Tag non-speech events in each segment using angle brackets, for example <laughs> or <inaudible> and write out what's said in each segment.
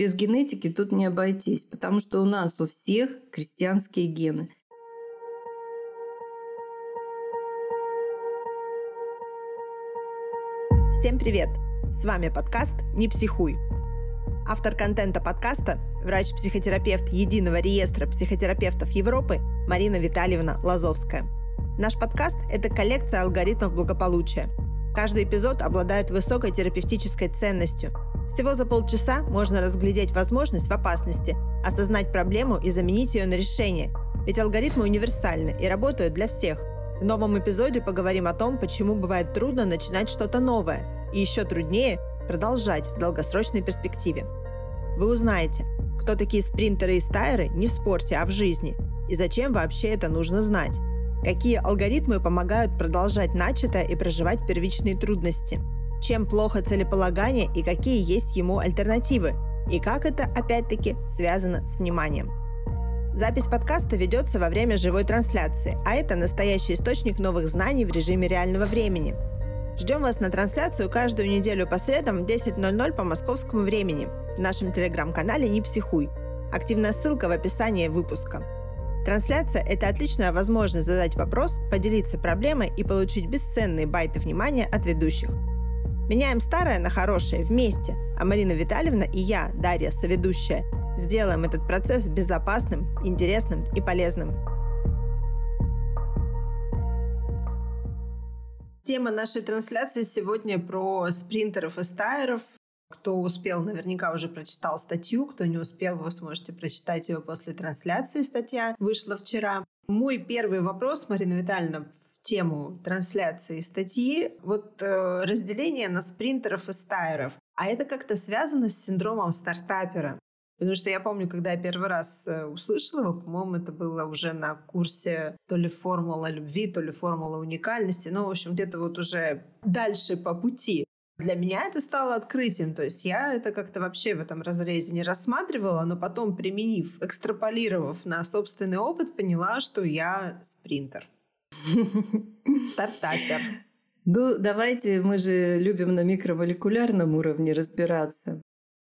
без генетики тут не обойтись, потому что у нас у всех крестьянские гены. Всем привет! С вами подкаст «Не психуй». Автор контента подкаста – врач-психотерапевт Единого реестра психотерапевтов Европы Марина Витальевна Лазовская. Наш подкаст – это коллекция алгоритмов благополучия. Каждый эпизод обладает высокой терапевтической ценностью. Всего за полчаса можно разглядеть возможность в опасности, осознать проблему и заменить ее на решение. Ведь алгоритмы универсальны и работают для всех. В новом эпизоде поговорим о том, почему бывает трудно начинать что-то новое, и еще труднее продолжать в долгосрочной перспективе. Вы узнаете, кто такие спринтеры и стайеры не в спорте, а в жизни, и зачем вообще это нужно знать. Какие алгоритмы помогают продолжать начатое и проживать первичные трудности. Чем плохо целеполагание и какие есть ему альтернативы. И как это, опять-таки, связано с вниманием. Запись подкаста ведется во время живой трансляции, а это настоящий источник новых знаний в режиме реального времени – Ждем вас на трансляцию каждую неделю по средам в 10.00 по московскому времени в нашем телеграм-канале «Не психуй». Активная ссылка в описании выпуска. Трансляция – это отличная возможность задать вопрос, поделиться проблемой и получить бесценные байты внимания от ведущих. Меняем старое на хорошее вместе, а Марина Витальевна и я, Дарья, соведущая, сделаем этот процесс безопасным, интересным и полезным. Тема нашей трансляции сегодня про спринтеров и стайеров. Кто успел, наверняка уже прочитал статью. Кто не успел, вы сможете прочитать ее после трансляции. Статья вышла вчера. Мой первый вопрос, Марина Витальевна, тему трансляции статьи. Вот э, разделение на спринтеров и стайеров. А это как-то связано с синдромом стартапера. Потому что я помню, когда я первый раз э, услышала его, по-моему, это было уже на курсе то ли формула любви, то ли формула уникальности. Ну, в общем, где-то вот уже дальше по пути. Для меня это стало открытием. То есть я это как-то вообще в этом разрезе не рассматривала, но потом, применив, экстраполировав на собственный опыт, поняла, что я спринтер. Стартапер. Ну, давайте, мы же любим на микромолекулярном уровне разбираться.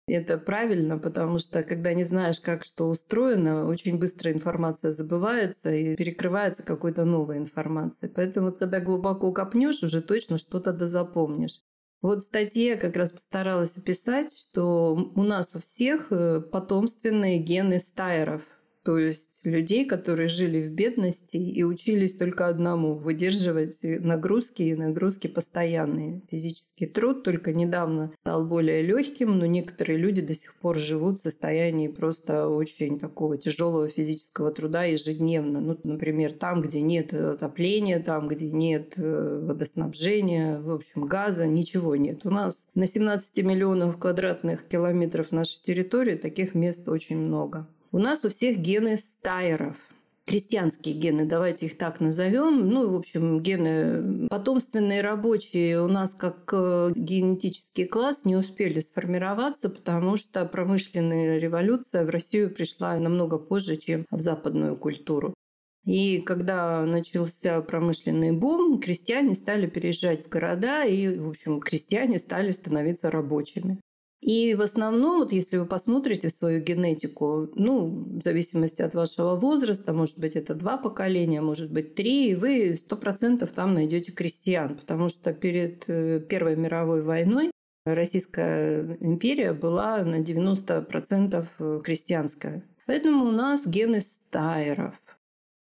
Это правильно, потому что когда не знаешь, как что устроено, очень быстро информация забывается и перекрывается какой-то новой информацией. Поэтому, когда глубоко копнешь, уже точно что-то дозапомнишь. Вот в статье я как раз постаралась описать, что у нас у всех э, потомственные гены стайеров. То есть людей, которые жили в бедности и учились только одному – выдерживать нагрузки и нагрузки постоянные. Физический труд только недавно стал более легким, но некоторые люди до сих пор живут в состоянии просто очень такого тяжелого физического труда ежедневно. Ну, например, там, где нет отопления, там, где нет э, водоснабжения, в общем, газа, ничего нет. У нас на 17 миллионов квадратных километров нашей территории таких мест очень много. У нас у всех гены стайеров. Крестьянские гены, давайте их так назовем. Ну, в общем, гены потомственные рабочие у нас как э, генетический класс не успели сформироваться, потому что промышленная революция в Россию пришла намного позже, чем в западную культуру. И когда начался промышленный бум, крестьяне стали переезжать в города, и, в общем, крестьяне стали становиться рабочими. И в основном, вот если вы посмотрите свою генетику, ну, в зависимости от вашего возраста, может быть, это два поколения, может быть, три, и вы сто процентов там найдете крестьян, потому что перед э, Первой мировой войной Российская империя была на 90% э, крестьянская. Поэтому у нас гены стайеров.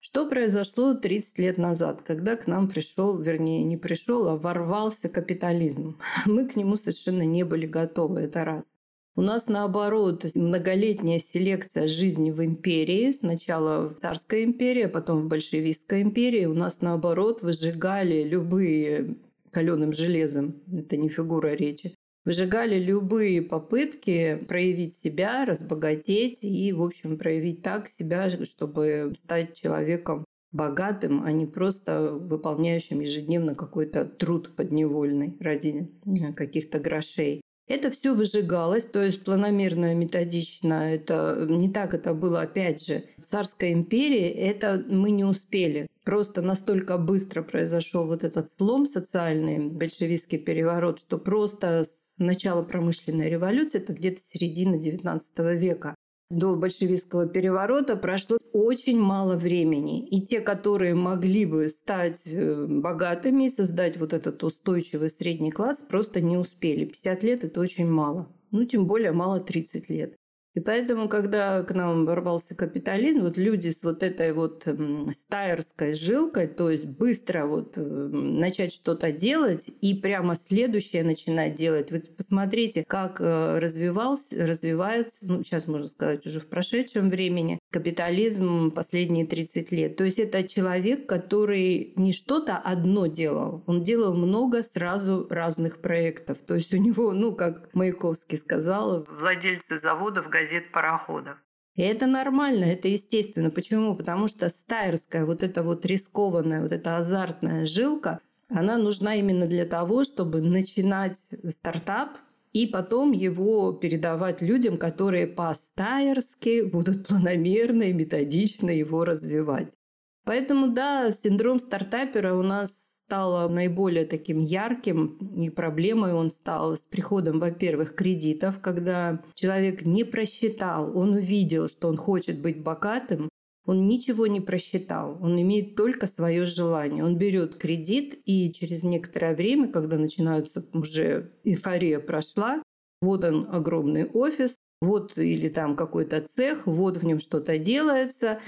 Что произошло 30 лет назад, когда к нам пришел, вернее, не пришел, а ворвался капитализм? <laughs> Мы к нему совершенно не были готовы, это раз. У нас наоборот, многолетняя селекция жизни в империи. Сначала в царской империи, а потом в большевистской империи. У нас наоборот выжигали любые каленым железом, это не фигура речи, выжигали любые попытки проявить себя, разбогатеть и, в общем, проявить так себя, чтобы стать человеком богатым, а не просто выполняющим ежедневно какой-то труд подневольный ради каких-то грошей. Это все выжигалось, то есть планомерно, методично. Это не так это было, опять же, в царской империи. Это мы не успели. Просто настолько быстро произошел вот этот слом социальный, большевистский переворот, что просто с начала промышленной революции, это где-то середина XIX века. До большевистского переворота прошло очень мало времени. И те, которые могли бы стать э, богатыми и создать вот этот устойчивый средний класс, просто не успели. 50 лет – это очень мало. Ну, тем более мало 30 лет. И поэтому, когда к нам ворвался капитализм, вот люди с вот этой вот стайерской жилкой, то есть быстро вот эм, начать что-то делать и прямо следующее начинать делать. Вот посмотрите, как э, развивался, развивается, ну, сейчас можно сказать уже в прошедшем времени, капитализм последние 30 лет. То есть это человек, который не что-то одно делал, он делал много сразу разных проектов. То есть у него, ну, как Маяковский сказал, владельцы заводов, газет, пароходов. И это нормально, это естественно. Почему? Потому что стайерская, вот эта вот рискованная, вот эта азартная жилка, она нужна именно для того, чтобы начинать стартап, и потом его передавать людям, которые по-стайерски будут планомерно и методично его развивать. Поэтому, да, синдром стартапера у нас стало наиболее таким ярким, и проблемой он стал с приходом, во-первых, кредитов, когда человек не просчитал, он увидел, что он хочет быть богатым, он ничего не просчитал, он имеет только свое желание. Он берет кредит, и через некоторое время, когда начинаются уже эйфория прошла, вот он огромный офис, вот или там какой-то цех, вот в нем что-то делается.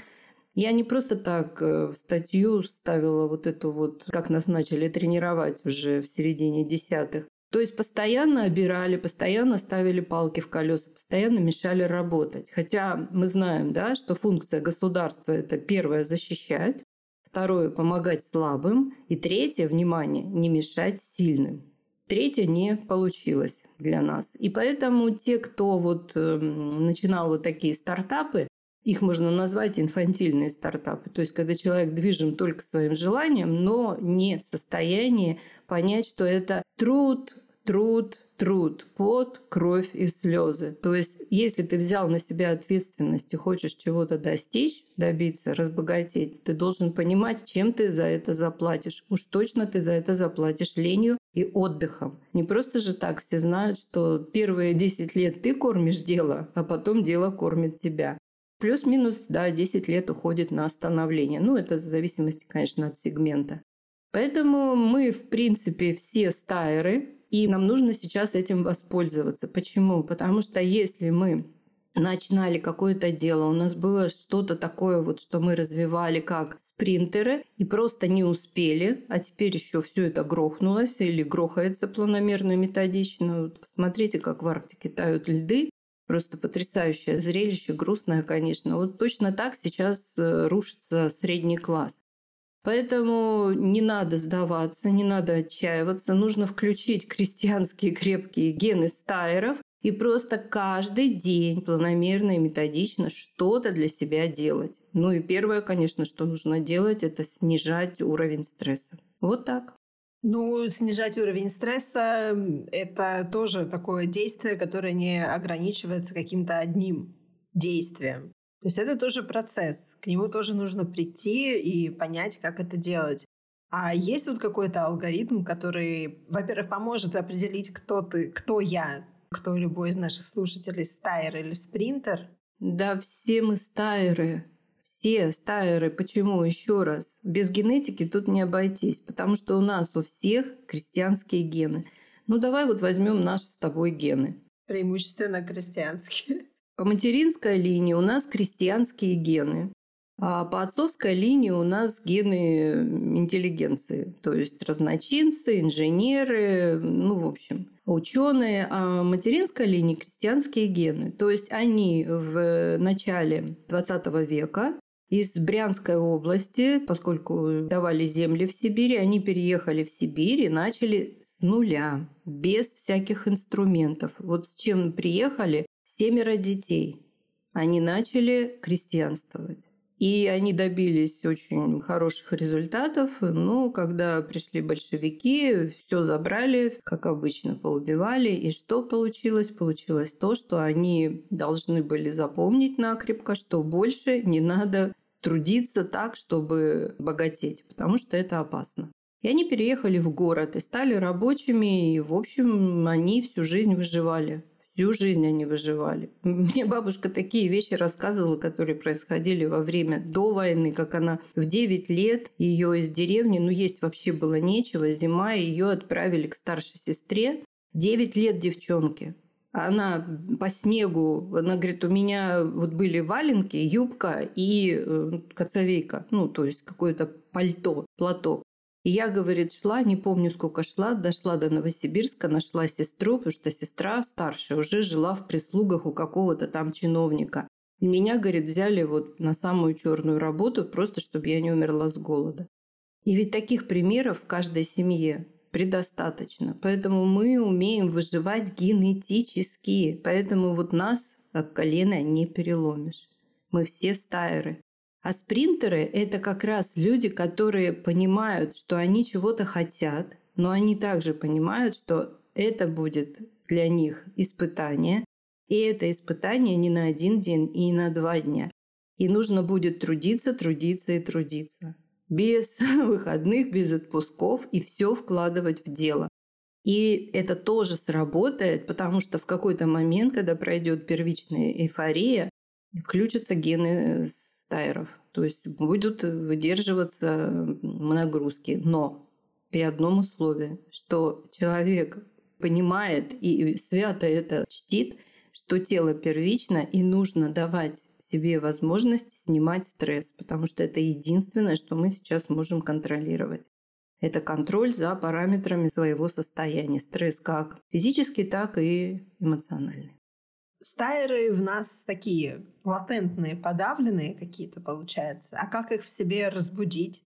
Я не просто так э, в статью ставила вот эту вот, как нас начали тренировать уже в середине десятых. То есть постоянно обирали, постоянно ставили палки в колеса, постоянно мешали работать. Хотя мы знаем, да, что функция государства – это первое – защищать, второе – помогать слабым, и третье – внимание, не мешать сильным. Третье не получилось для нас. И поэтому те, кто вот э, начинал вот такие стартапы, их можно назвать инфантильные стартапы. То есть, когда человек движим только своим желанием, но не в состоянии понять, что это труд, труд, труд, пот, кровь и слезы. То есть, если ты взял на себя ответственность и хочешь чего-то достичь, добиться, разбогатеть, ты должен понимать, чем ты за это заплатишь. Уж точно ты за это заплатишь ленью и отдыхом. Не просто же так все знают, что первые 10 лет ты кормишь дело, а потом дело кормит тебя. Плюс-минус, да, 10 лет уходит на остановление. Ну, это в зависимости, конечно, от сегмента. Поэтому мы, в принципе, все стайеры, и нам нужно сейчас этим воспользоваться. Почему? Потому что если мы начинали какое-то дело, у нас было что-то такое вот, что мы развивали как спринтеры и просто не успели, а теперь еще все это грохнулось или грохается планомерно, методично. Вот посмотрите, как в Арктике тают льды, Просто потрясающее зрелище, грустное, конечно. Вот точно так сейчас э, рушится средний класс. Поэтому не надо сдаваться, не надо отчаиваться. Нужно включить крестьянские крепкие гены стайеров и просто каждый день планомерно и методично что-то для себя делать. Ну и первое, конечно, что нужно делать, это снижать уровень стресса. Вот так. Ну, снижать уровень стресса – это тоже такое действие, которое не ограничивается каким-то одним действием. То есть это тоже процесс. К нему тоже нужно прийти и понять, как это делать. А есть вот какой-то алгоритм, который, во-первых, поможет определить, кто ты, кто я, кто любой из наших слушателей, стайер или спринтер? Да, все мы стайеры все стайеры. Почему? Еще раз. Без генетики тут не обойтись, потому что у нас у всех крестьянские гены. Ну давай вот возьмем наши с тобой гены. Преимущественно крестьянские. По материнской линии у нас крестьянские гены. А по отцовской линии у нас гены интеллигенции, то есть разночинцы, инженеры, ну, в общем, ученые. А материнской линии крестьянские гены. То есть они в начале 20 века из Брянской области, поскольку давали земли в Сибири, они переехали в Сибирь и начали с нуля, без всяких инструментов. Вот с чем приехали семеро детей. Они начали крестьянствовать. И они добились очень хороших результатов. Но когда пришли большевики, все забрали, как обычно, поубивали. И что получилось? Получилось то, что они должны были запомнить накрепко, что больше не надо трудиться так, чтобы богатеть, потому что это опасно. И они переехали в город и стали рабочими, и, в общем, они всю жизнь выживали. Всю жизнь они выживали. <laughs> Мне бабушка такие вещи рассказывала, которые происходили во время до войны, как она в 9 лет ее из деревни, ну есть вообще было нечего, зима, ее отправили к старшей сестре. 9 лет девчонки. Она по снегу, она говорит, у меня вот были валенки, юбка и э, коцовейка, ну, то есть какое-то пальто, платок. Я, говорит, шла, не помню, сколько шла, дошла до Новосибирска, нашла сестру, потому что сестра старшая уже жила в прислугах у какого-то там чиновника. Меня, говорит, взяли вот на самую черную работу, просто чтобы я не умерла с голода. И ведь таких примеров в каждой семье предостаточно. Поэтому мы умеем выживать генетически. Поэтому вот нас от колена не переломишь. Мы все стайеры. А спринтеры – это как раз люди, которые понимают, что они чего-то хотят, но они также понимают, что это будет для них испытание, и это испытание не на один день и не на два дня. И нужно будет трудиться, трудиться и трудиться. Без <laughs> выходных, без отпусков и все вкладывать в дело. И это тоже сработает, потому что в какой-то момент, когда пройдет первичная эйфория, включатся гены тайров. То есть будут выдерживаться нагрузки. Но при одном условии, что человек понимает и свято это чтит, что тело первично и нужно давать себе возможность снимать стресс, потому что это единственное, что мы сейчас можем контролировать. Это контроль за параметрами своего состояния. Стресс как физический, так и эмоциональный. Стайры в нас такие латентные, подавленные какие-то, получается. А как их в себе разбудить?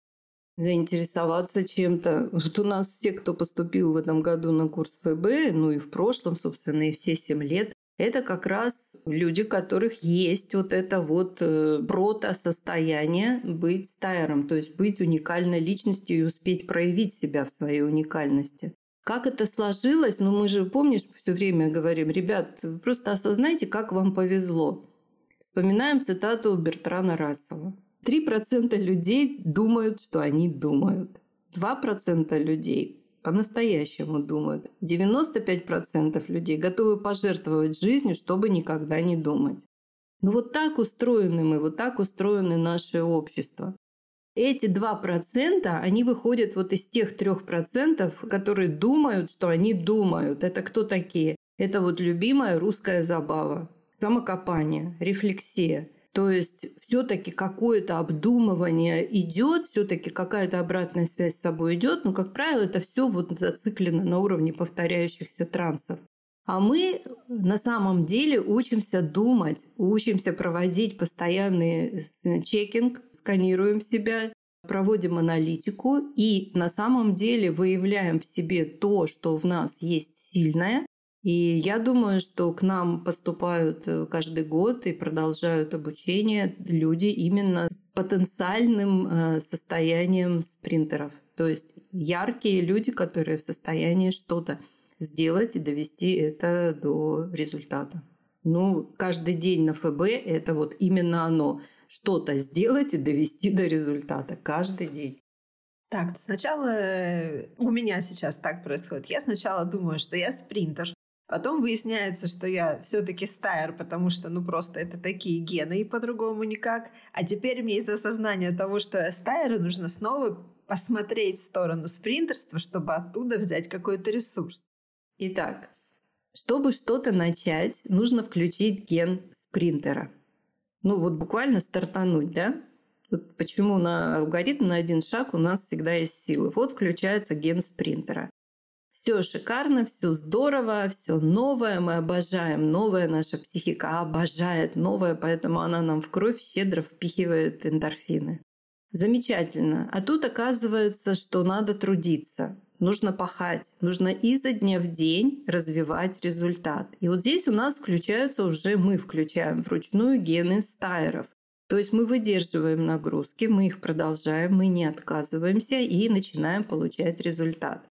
заинтересоваться чем-то. Вот у нас все, кто поступил в этом году на курс ФБ, ну и в прошлом, собственно, и все семь лет, это как раз люди, которых есть вот это вот э, прото-состояние быть стайером, то есть быть уникальной личностью и успеть проявить себя в своей уникальности. Как это сложилось? Ну, мы же, помнишь, все время говорим, ребят, просто осознайте, как вам повезло. Вспоминаем цитату Бертрана Рассела. 3% людей думают, что они думают. 2% людей по-настоящему думают. 95% людей готовы пожертвовать жизнью, чтобы никогда не думать. Ну вот так устроены мы, вот так устроены наше общество. Эти 2%, они выходят вот из тех 3%, которые думают, что они думают. Это кто такие? Это вот любимая русская забава. Самокопание, рефлексия. То есть все-таки какое-то обдумывание идет, все-таки какая-то обратная связь с собой идет, но, как правило, это все вот зациклено на уровне повторяющихся трансов. А мы на самом деле учимся думать, учимся проводить постоянный чекинг, сканируем себя, проводим аналитику и на самом деле выявляем в себе то, что в нас есть сильное. И я думаю, что к нам поступают э, каждый год и продолжают обучение люди именно с потенциальным э, состоянием спринтеров. То есть яркие люди, которые в состоянии что-то сделать и довести это до результата. Ну, каждый день на ФБ это вот именно оно. Что-то сделать и довести до результата. Каждый день. Так, сначала э, у меня сейчас так происходит. Я сначала думаю, что я спринтер. Потом выясняется, что я все-таки стайер, потому что, ну, просто это такие гены, и по-другому никак. А теперь мне из-за сознания того, что я стайер, нужно снова посмотреть в сторону спринтерства, чтобы оттуда взять какой-то ресурс. Итак, чтобы что-то начать, нужно включить ген спринтера. Ну вот буквально стартануть, да? Вот почему на алгоритм на один шаг у нас всегда есть силы. Вот включается ген спринтера. Все шикарно, все здорово, все новое, мы обожаем новое, наша психика обожает новое, поэтому она нам в кровь щедро впихивает эндорфины. Замечательно. А тут оказывается, что надо трудиться нужно пахать, нужно изо дня в день развивать результат. И вот здесь у нас включаются уже, мы включаем вручную гены стайеров. То есть мы выдерживаем нагрузки, мы их продолжаем, мы не отказываемся и начинаем получать результат.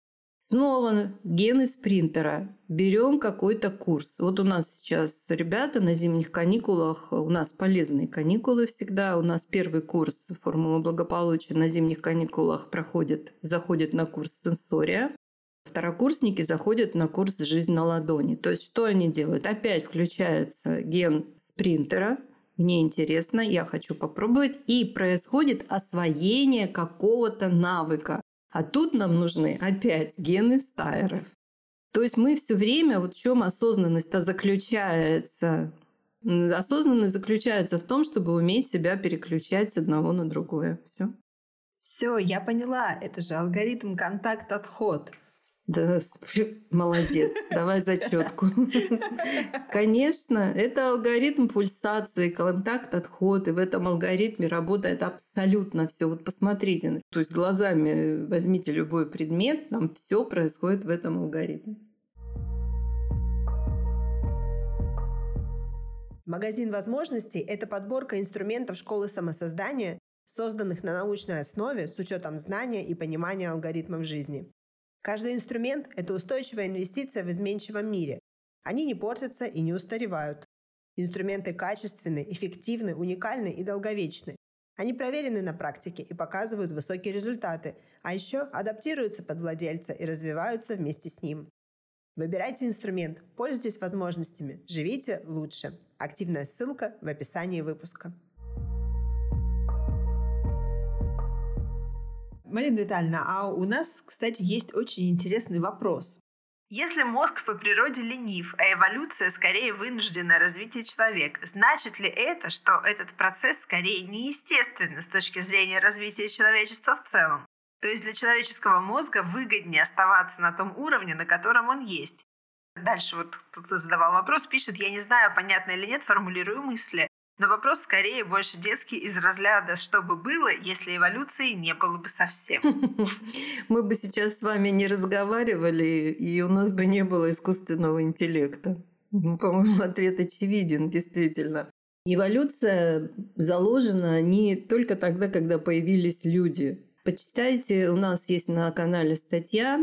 Снова гены спринтера. Берем какой-то курс. Вот у нас сейчас ребята на зимних каникулах, у нас полезные каникулы всегда. У нас первый курс формулы благополучия на зимних каникулах проходит, заходит на курс сенсория. Второкурсники заходят на курс «Жизнь на ладони». То есть что они делают? Опять включается ген спринтера, мне интересно, я хочу попробовать, и происходит освоение какого-то навыка. А тут нам нужны опять гены стайеров. То есть мы все время, вот в чем осознанность-то заключается? Осознанность заключается в том, чтобы уметь себя переключать с одного на другое. Все. Все, я поняла. Это же алгоритм контакт-отход. Да, молодец, давай зачетку. <laughs> Конечно, это алгоритм пульсации, контакт, отход, и в этом алгоритме работает абсолютно все. Вот посмотрите, то есть глазами возьмите любой предмет, там все происходит в этом алгоритме. Магазин возможностей – это подборка инструментов школы самосоздания, созданных на научной основе с учетом знания и понимания алгоритмов жизни. Каждый инструмент – это устойчивая инвестиция в изменчивом мире. Они не портятся и не устаревают. Инструменты качественны, эффективны, уникальны и долговечны. Они проверены на практике и показывают высокие результаты, а еще адаптируются под владельца и развиваются вместе с ним. Выбирайте инструмент, пользуйтесь возможностями, живите лучше. Активная ссылка в описании выпуска. Марина Витальевна, а у нас, кстати, есть очень интересный вопрос. Если мозг по природе ленив, а эволюция скорее вынужденное развитие человека, значит ли это, что этот процесс скорее неестественный с точки зрения развития человечества в целом? То есть для человеческого мозга выгоднее оставаться на том уровне, на котором он есть. Дальше вот кто-то задавал вопрос, пишет, я не знаю, понятно или нет, формулирую мысли. Но вопрос скорее больше детский из разряда «что бы было, если эволюции не было бы совсем?» <laughs> Мы бы сейчас с вами не разговаривали, и у нас бы не было искусственного интеллекта. Ну, по-моему, <laughs> ответ очевиден, действительно. Эволюция заложена не только тогда, когда появились люди. Почитайте, у нас есть на канале статья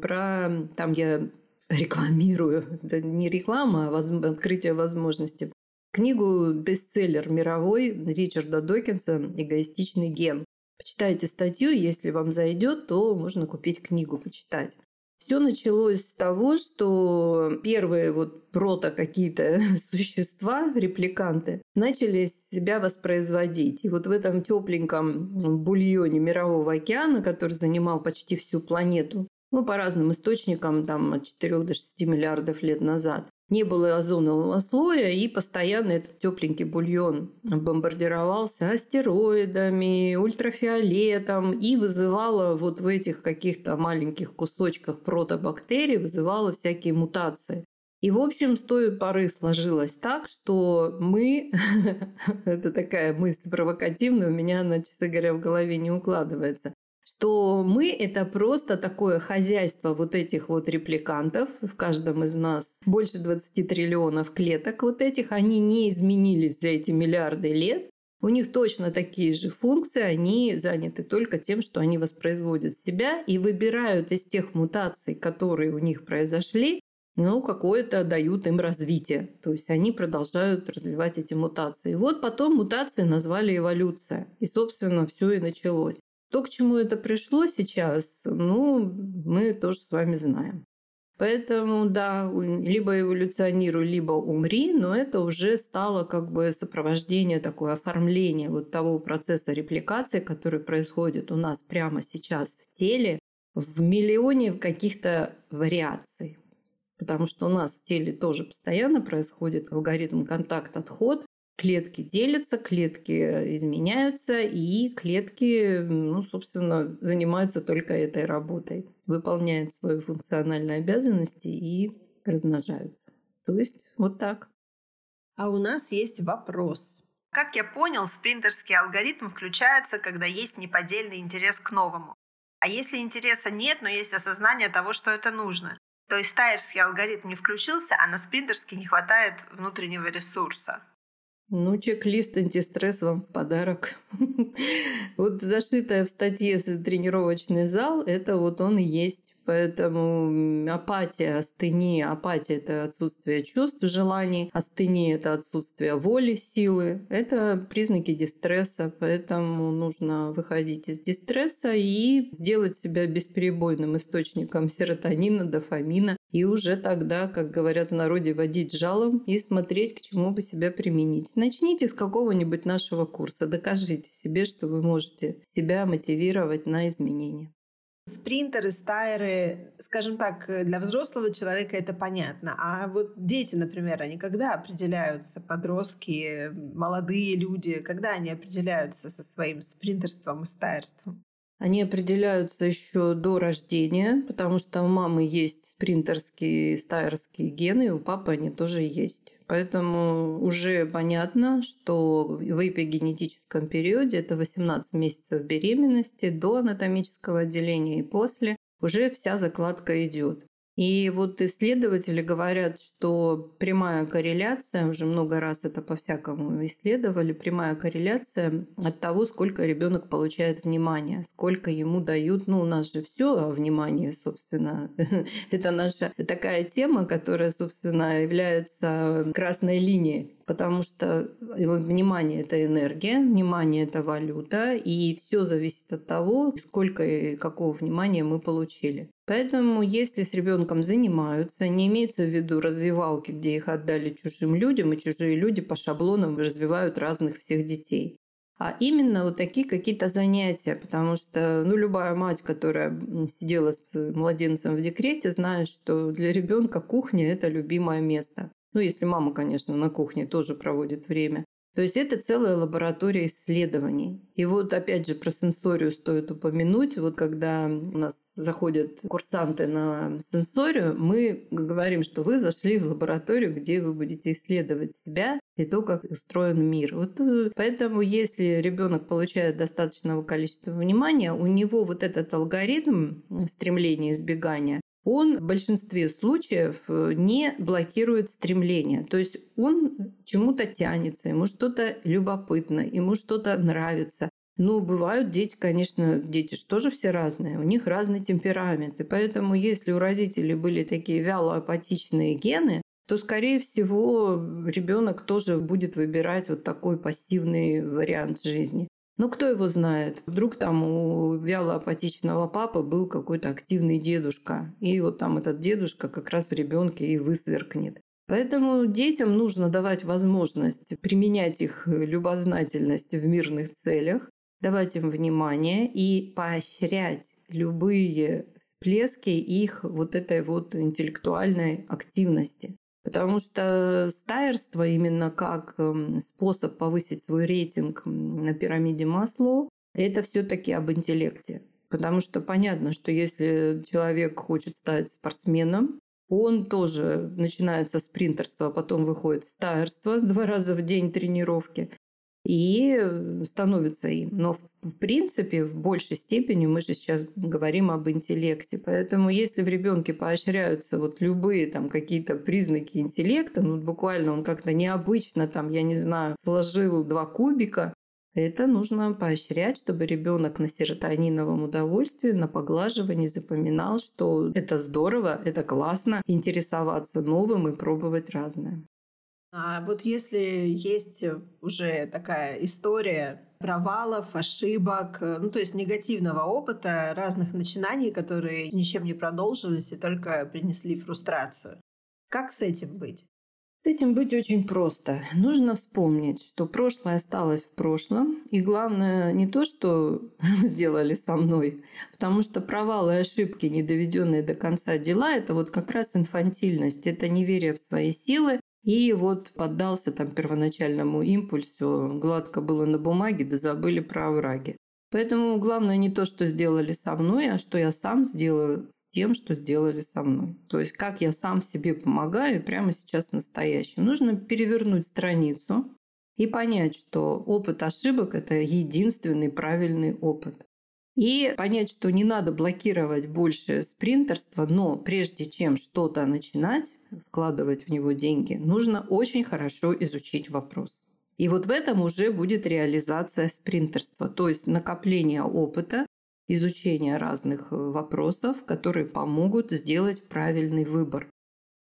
про... Там я рекламирую, <laughs> это не реклама, а открытие возможностей книгу бестселлер мировой Ричарда Докинса «Эгоистичный ген». Почитайте статью, если вам зайдет, то можно купить книгу, почитать. Все началось с того, что первые вот прото какие-то <laughs> существа, репликанты, начали себя воспроизводить. И вот в этом тепленьком бульоне Мирового океана, который занимал почти всю планету, ну, по разным источникам, там, от 4 до 6 миллиардов лет назад, не было озонового слоя, и постоянно этот тепленький бульон бомбардировался астероидами, ультрафиолетом и вызывало вот в этих каких-то маленьких кусочках протобактерий, вызывало всякие мутации. И, в общем, с той поры сложилось так, что мы... <laughs> Это такая мысль провокативная, у меня она, честно говоря, в голове не укладывается что мы — это просто такое хозяйство вот этих вот репликантов. В каждом из нас больше 20 триллионов клеток вот этих. Они не изменились за эти миллиарды лет. У них точно такие же функции, они заняты только тем, что они воспроизводят себя и выбирают из тех мутаций, которые у них произошли, ну, какое-то дают им развитие. То есть они продолжают развивать эти мутации. Вот потом мутации назвали эволюция. И, собственно, все и началось. То, к чему это пришло сейчас, ну, мы тоже с вами знаем. Поэтому, да, либо эволюционируй, либо умри, но это уже стало как бы сопровождение, такое оформление вот того процесса репликации, который происходит у нас прямо сейчас в теле, в миллионе каких-то вариаций. Потому что у нас в теле тоже постоянно происходит алгоритм контакт-отход, клетки делятся, клетки изменяются, и клетки, ну, собственно, занимаются только этой работой, выполняют свои функциональные обязанности и размножаются. То есть вот так. А у нас есть вопрос. Как я понял, спринтерский алгоритм включается, когда есть неподдельный интерес к новому. А если интереса нет, но есть осознание того, что это нужно, то есть тайерский алгоритм не включился, а на спринтерский не хватает внутреннего ресурса. Ну, чек-лист антистресс вам в подарок. <laughs> Вот зашитая в статье тренировочный зал, это вот он и есть. Поэтому апатия, астения, апатия – это отсутствие чувств, желаний, астения – это отсутствие воли, силы. Это признаки дистресса, поэтому нужно выходить из дистресса и сделать себя бесперебойным источником серотонина, дофамина, и уже тогда, как говорят в народе, водить жалом и смотреть, к чему бы себя применить. Начните с какого-нибудь нашего курса, докажите себе, что вы можете себя мотивировать на изменения. Спринтеры, стайеры, скажем так, для взрослого человека это понятно. А вот дети, например, они когда определяются, подростки, молодые люди, когда они определяются со своим спринтерством и стайерством? Они определяются еще до рождения, потому что у мамы есть спринтерские стайерские гены, и у папы они тоже есть. Поэтому уже понятно, что в эпигенетическом периоде, это 18 месяцев беременности, до анатомического отделения и после, уже вся закладка идет. И вот исследователи говорят, что прямая корреляция, уже много раз это по-всякому исследовали, прямая корреляция от того, сколько ребенок получает внимания, сколько ему дают. Ну, у нас же все о внимании, собственно. <laughs> это наша такая тема, которая, собственно, является красной линией потому что внимание – это энергия, внимание – это валюта, и все зависит от того, сколько и какого внимания мы получили. Поэтому, если с ребенком занимаются, не имеется в виду развивалки, где их отдали чужим людям, и чужие люди по шаблонам развивают разных всех детей а именно вот такие какие-то занятия, потому что ну, любая мать, которая сидела с младенцем в декрете, знает, что для ребенка кухня – это любимое место. Ну, если мама, конечно, на кухне тоже проводит время. То есть это целая лаборатория исследований. И вот опять же про сенсорию стоит упомянуть. Вот когда у нас заходят курсанты на сенсорию, мы говорим, что вы зашли в лабораторию, где вы будете исследовать себя и то, как устроен мир. Вот э, поэтому, если ребенок получает достаточного количества внимания, у него вот этот алгоритм стремления избегания, он в большинстве случаев э, не блокирует стремление. То есть он чему-то тянется, ему что-то любопытно, ему что-то нравится. Ну, бывают дети, конечно, дети же тоже все разные, у них разный темперамент. И поэтому, если у родителей были такие вяло-апатичные гены, то, скорее всего, ребенок тоже будет выбирать вот такой пассивный вариант жизни. Но кто его знает? Вдруг там у вялоапатичного папы был какой-то активный дедушка. И вот там этот дедушка как раз в ребенке и высверкнет. Поэтому детям нужно давать возможность применять их любознательность в мирных целях, давать им внимание и поощрять любые всплески их вот этой вот интеллектуальной активности. Потому что стайерство именно как эм, способ повысить свой рейтинг на пирамиде Маслоу, это все-таки об интеллекте. Потому что понятно, что если человек хочет стать спортсменом, он тоже начинает со спринтерства, а потом выходит в стайерство два раза в день тренировки и становится им. Но в, в принципе в большей степени мы же сейчас говорим об интеллекте. Поэтому если в ребенке поощряются вот любые там какие-то признаки интеллекта, ну буквально он как-то необычно там, я не знаю, сложил два кубика, это нужно поощрять, чтобы ребенок на серотониновом удовольствии, на поглаживании запоминал, что это здорово, это классно, интересоваться новым и пробовать разное. А вот если есть уже такая история провалов, ошибок, э, ну то есть негативного опыта, разных начинаний, которые ничем не продолжились и только принесли фрустрацию. Как с этим быть? С этим быть очень просто. Нужно вспомнить, что прошлое осталось в прошлом. И главное не то, что <laughs> сделали со мной, потому что провалы и ошибки, не доведенные до конца дела, это вот как раз инфантильность, это неверие в свои силы, и вот поддался там первоначальному импульсу, гладко было на бумаге, да забыли про овраги. Поэтому главное не то, что сделали со мной, а что я сам сделаю с тем, что сделали со мной. То есть как я сам себе помогаю прямо сейчас в настоящем. Нужно перевернуть страницу и понять, что опыт ошибок – это единственный правильный опыт. И понять, что не надо блокировать больше спринтерство, но прежде чем что-то начинать, вкладывать в него деньги, нужно очень хорошо изучить вопрос. И вот в этом уже будет реализация спринтерства, то есть накопление опыта, изучение разных э, вопросов, которые помогут сделать правильный выбор.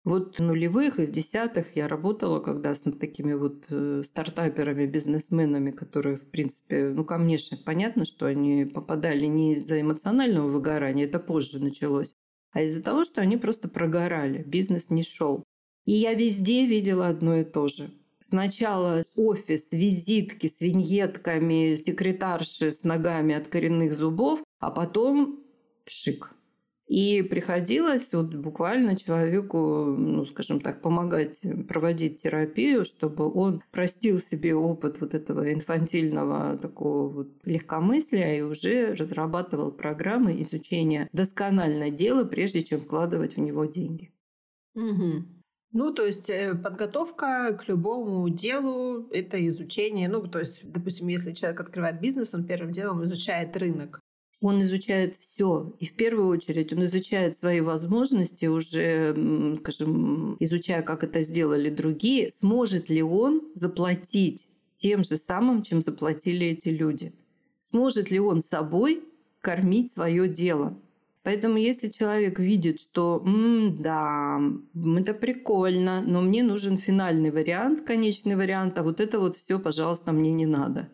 Вот в нулевых и в десятых я работала когда с такими вот э, стартаперами, бизнесменами, которые, в принципе, ну, ко мне же понятно, что они попадали не из-за эмоционального выгорания, это позже началось, а из-за того, что они просто прогорали, бизнес не шел. И я везде видела одно и то же. Сначала офис, визитки с виньетками, секретарши с ногами от коренных зубов, а потом пшик. И приходилось вот буквально человеку, ну, скажем так, помогать проводить терапию, чтобы он простил себе опыт вот этого инфантильного такого вот легкомыслия и уже разрабатывал программы изучения досконально дела, прежде чем вкладывать в него деньги. Угу. Ну, то есть э, подготовка к любому делу – это изучение. Ну, то есть, допустим, если человек открывает бизнес, он первым делом изучает рынок. Он изучает все. И в первую очередь он изучает свои возможности, уже, скажем, изучая, как это сделали другие, сможет ли он заплатить тем же самым, чем заплатили эти люди. Сможет ли он собой кормить свое дело. Поэтому если человек видит, что М, да, это прикольно, но мне нужен финальный вариант, конечный вариант, а вот это вот все, пожалуйста, мне не надо.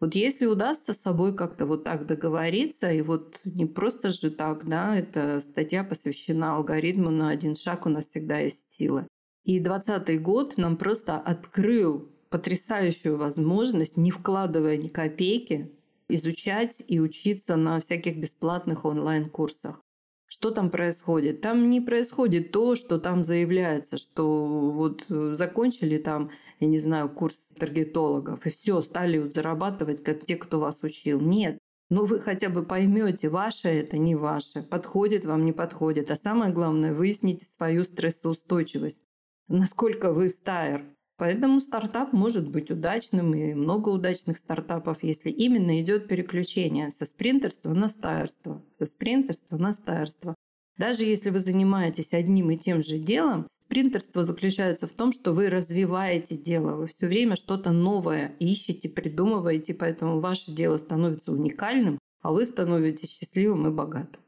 Вот если удастся с собой как-то вот так договориться, и вот не просто же так, да, эта статья посвящена алгоритму на один шаг у нас всегда есть сила. И двадцатый год нам просто открыл потрясающую возможность, не вкладывая ни копейки, изучать и учиться на всяких бесплатных онлайн-курсах. Что там происходит? Там не происходит то, что там заявляется, что вот э, закончили там, я не знаю, курс таргетологов, и все, стали вот зарабатывать, как те, кто вас учил. Нет. Ну, вы хотя бы поймете, ваше это не ваше, подходит вам, не подходит. А самое главное, выясните свою стрессоустойчивость. Насколько вы стайер, Поэтому стартап может быть удачным и много удачных стартапов, если именно идет переключение со спринтерства на стайерство, со спринтерства на стайерство. Даже если вы занимаетесь одним и тем же делом, спринтерство заключается в том, что вы развиваете дело, вы все время что-то новое ищете, придумываете, поэтому ваше дело становится уникальным, а вы становитесь счастливым и богатым.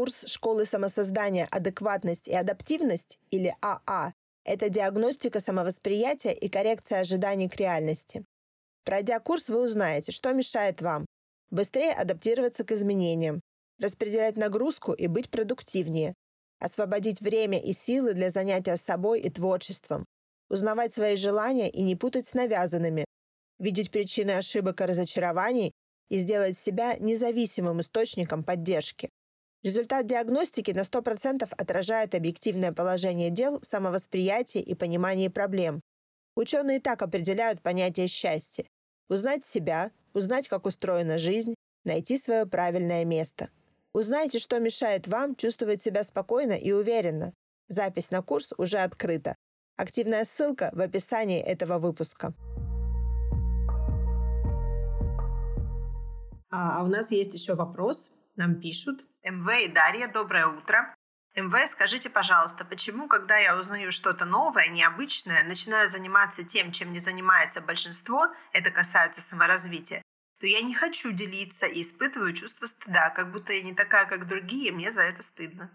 Курс школы самосоздания «Адекватность и адаптивность» или АА а – это диагностика самовосприятия и коррекция ожиданий к реальности. Пройдя курс, вы узнаете, что мешает вам быстрее адаптироваться к изменениям, распределять нагрузку и быть продуктивнее, освободить время и силы для занятия собой и творчеством, узнавать свои желания и не путать с навязанными, видеть причины ошибок и разочарований и сделать себя независимым источником поддержки. Результат диагностики на 100% отражает объективное положение дел в самовосприятии и понимании проблем. Ученые так определяют понятие счастья. Узнать себя, узнать, как устроена жизнь, найти свое правильное место. Узнайте, что мешает вам чувствовать себя спокойно и уверенно. Запись на курс уже открыта. Активная ссылка в описании этого выпуска. А, а у нас есть еще вопрос. Нам пишут. МВ и Дарья, доброе утро. МВ, скажите, пожалуйста, почему, когда я узнаю что-то новое, необычное, начинаю заниматься тем, чем не занимается большинство, это касается саморазвития, то я не хочу делиться и испытываю чувство стыда, как будто я не такая, как другие, и мне за это стыдно.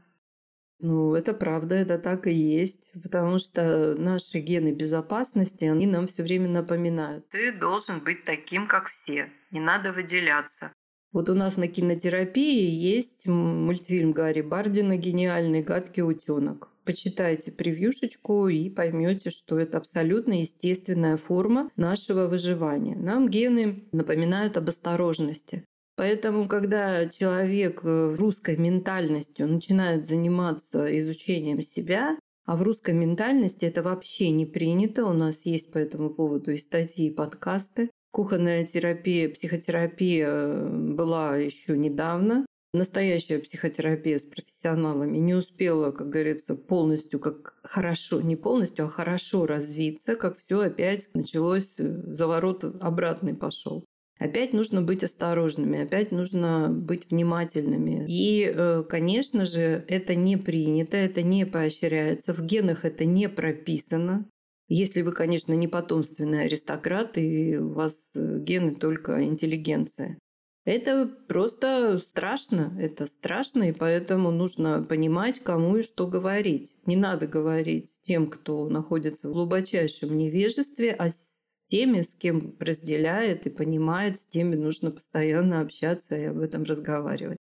Ну, это правда, это так и есть, потому что наши гены безопасности, они нам все время напоминают. Ты должен быть таким, как все, не надо выделяться. Вот у нас на кинотерапии есть мультфильм Гарри Бардина «Гениальный гадкий утенок». Почитайте превьюшечку и поймете, что это абсолютно естественная форма нашего выживания. Нам гены напоминают об осторожности. Поэтому, когда человек э, русской ментальностью начинает заниматься изучением себя, а в русской ментальности это вообще не принято, у нас есть по этому поводу и статьи, и подкасты, Кухонная терапия, психотерапия э, была еще недавно. Настоящая психотерапия с профессионалами не успела, как говорится, полностью, как хорошо, не полностью, а хорошо развиться, как все опять началось, э, заворот обратный пошел. Опять нужно быть осторожными, опять нужно быть внимательными. И, э, конечно же, это не принято, это не поощряется, в генах это не прописано. Если вы, конечно, не потомственный аристократ, и у вас э, гены только интеллигенция. Это просто страшно, это страшно, и поэтому нужно понимать, кому и что говорить. Не надо говорить тем, кто находится в глубочайшем невежестве, а с теми, с кем разделяет и понимает, с теми нужно постоянно общаться и об этом разговаривать.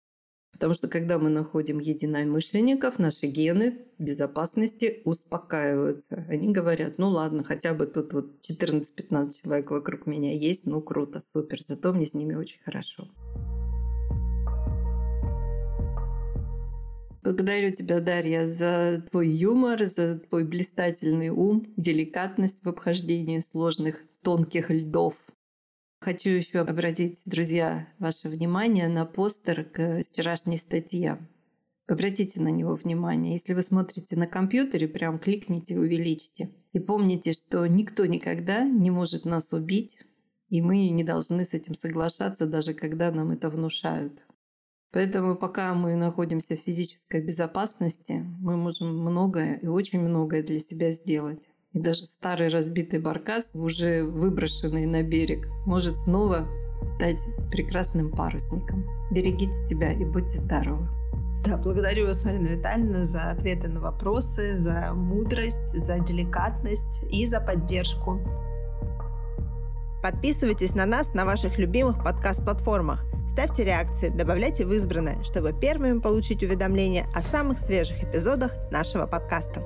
Потому что когда мы находим единомышленников, наши гены безопасности успокаиваются. Они говорят, ну ладно, хотя бы тут вот 14-15 человек вокруг меня есть, ну круто, супер, зато мне с ними очень хорошо. Благодарю тебя, Дарья, за твой юмор, за твой блистательный ум, деликатность в обхождении сложных тонких льдов. Хочу еще обратить, друзья, ваше внимание на постер к вчерашней статье. Обратите на него внимание. Если вы смотрите на компьютере, прям кликните, увеличьте. И помните, что никто никогда не может нас убить, и мы не должны с этим соглашаться, даже когда нам это внушают. Поэтому пока мы находимся в физической безопасности, мы можем многое и очень многое для себя сделать. И даже старый разбитый баркас, уже выброшенный на берег, может снова стать прекрасным парусником. Берегите себя и будьте здоровы. Да, благодарю вас, Марина Витальевна, за ответы на вопросы, за мудрость, за деликатность и за поддержку. Подписывайтесь на нас на ваших любимых подкаст-платформах. Ставьте реакции, добавляйте в избранное, чтобы первыми получить уведомления о самых свежих эпизодах нашего подкаста.